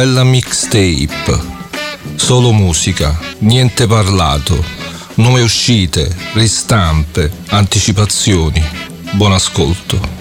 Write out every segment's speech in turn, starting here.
Wella Mixtape. Solo musica, niente parlato, nuove uscite, ristampe, anticipazioni. Buon ascolto.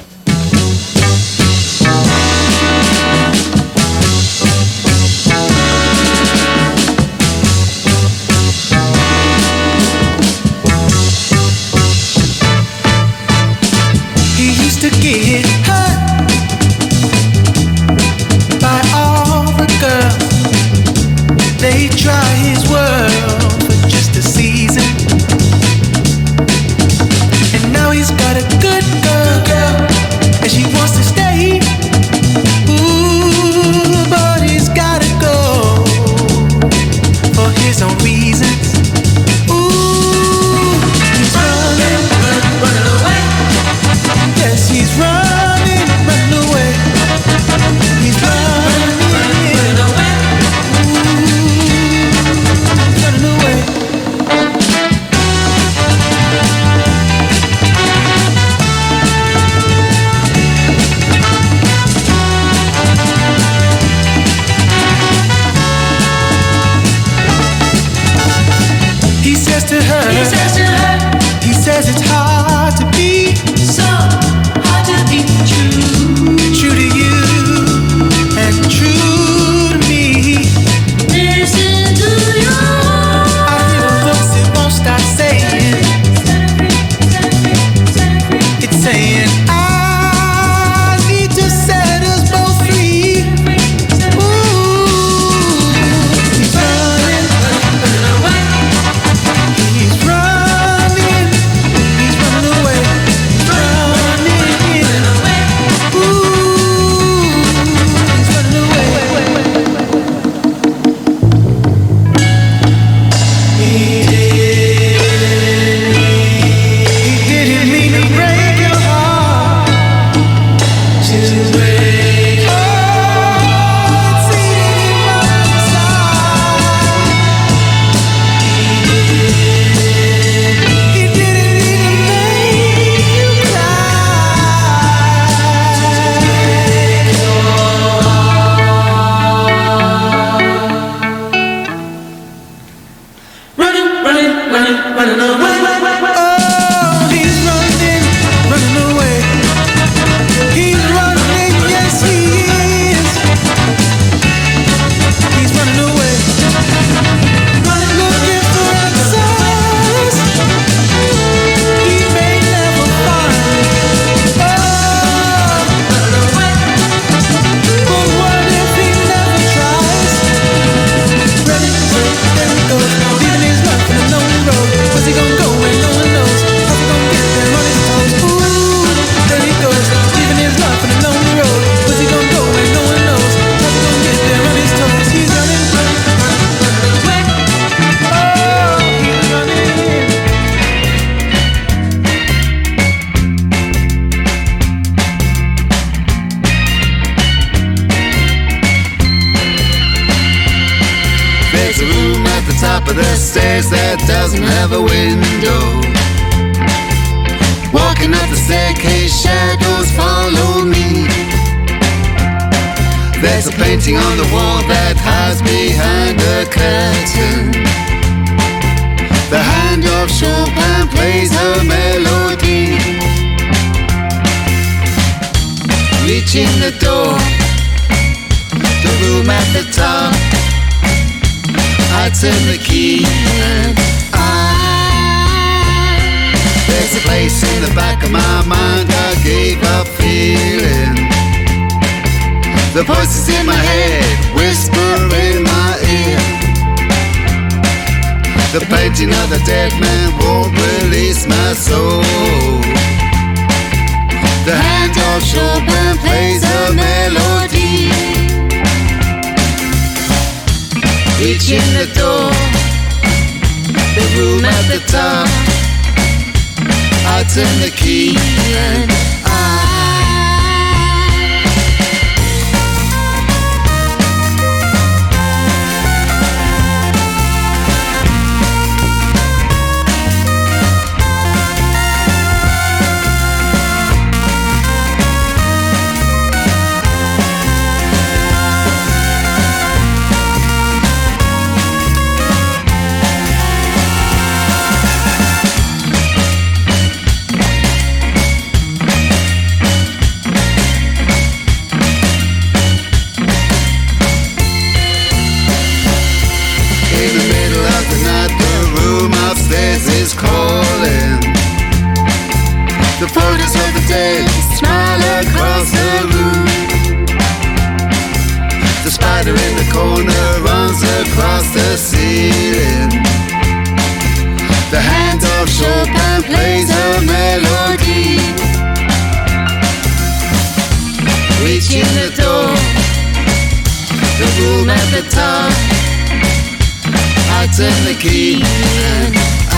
release my soul. The hand of Chopin plays a melody. Reaching the door, the room at the top. I turn the key and Reaching the door, the room at the top. I turn the key and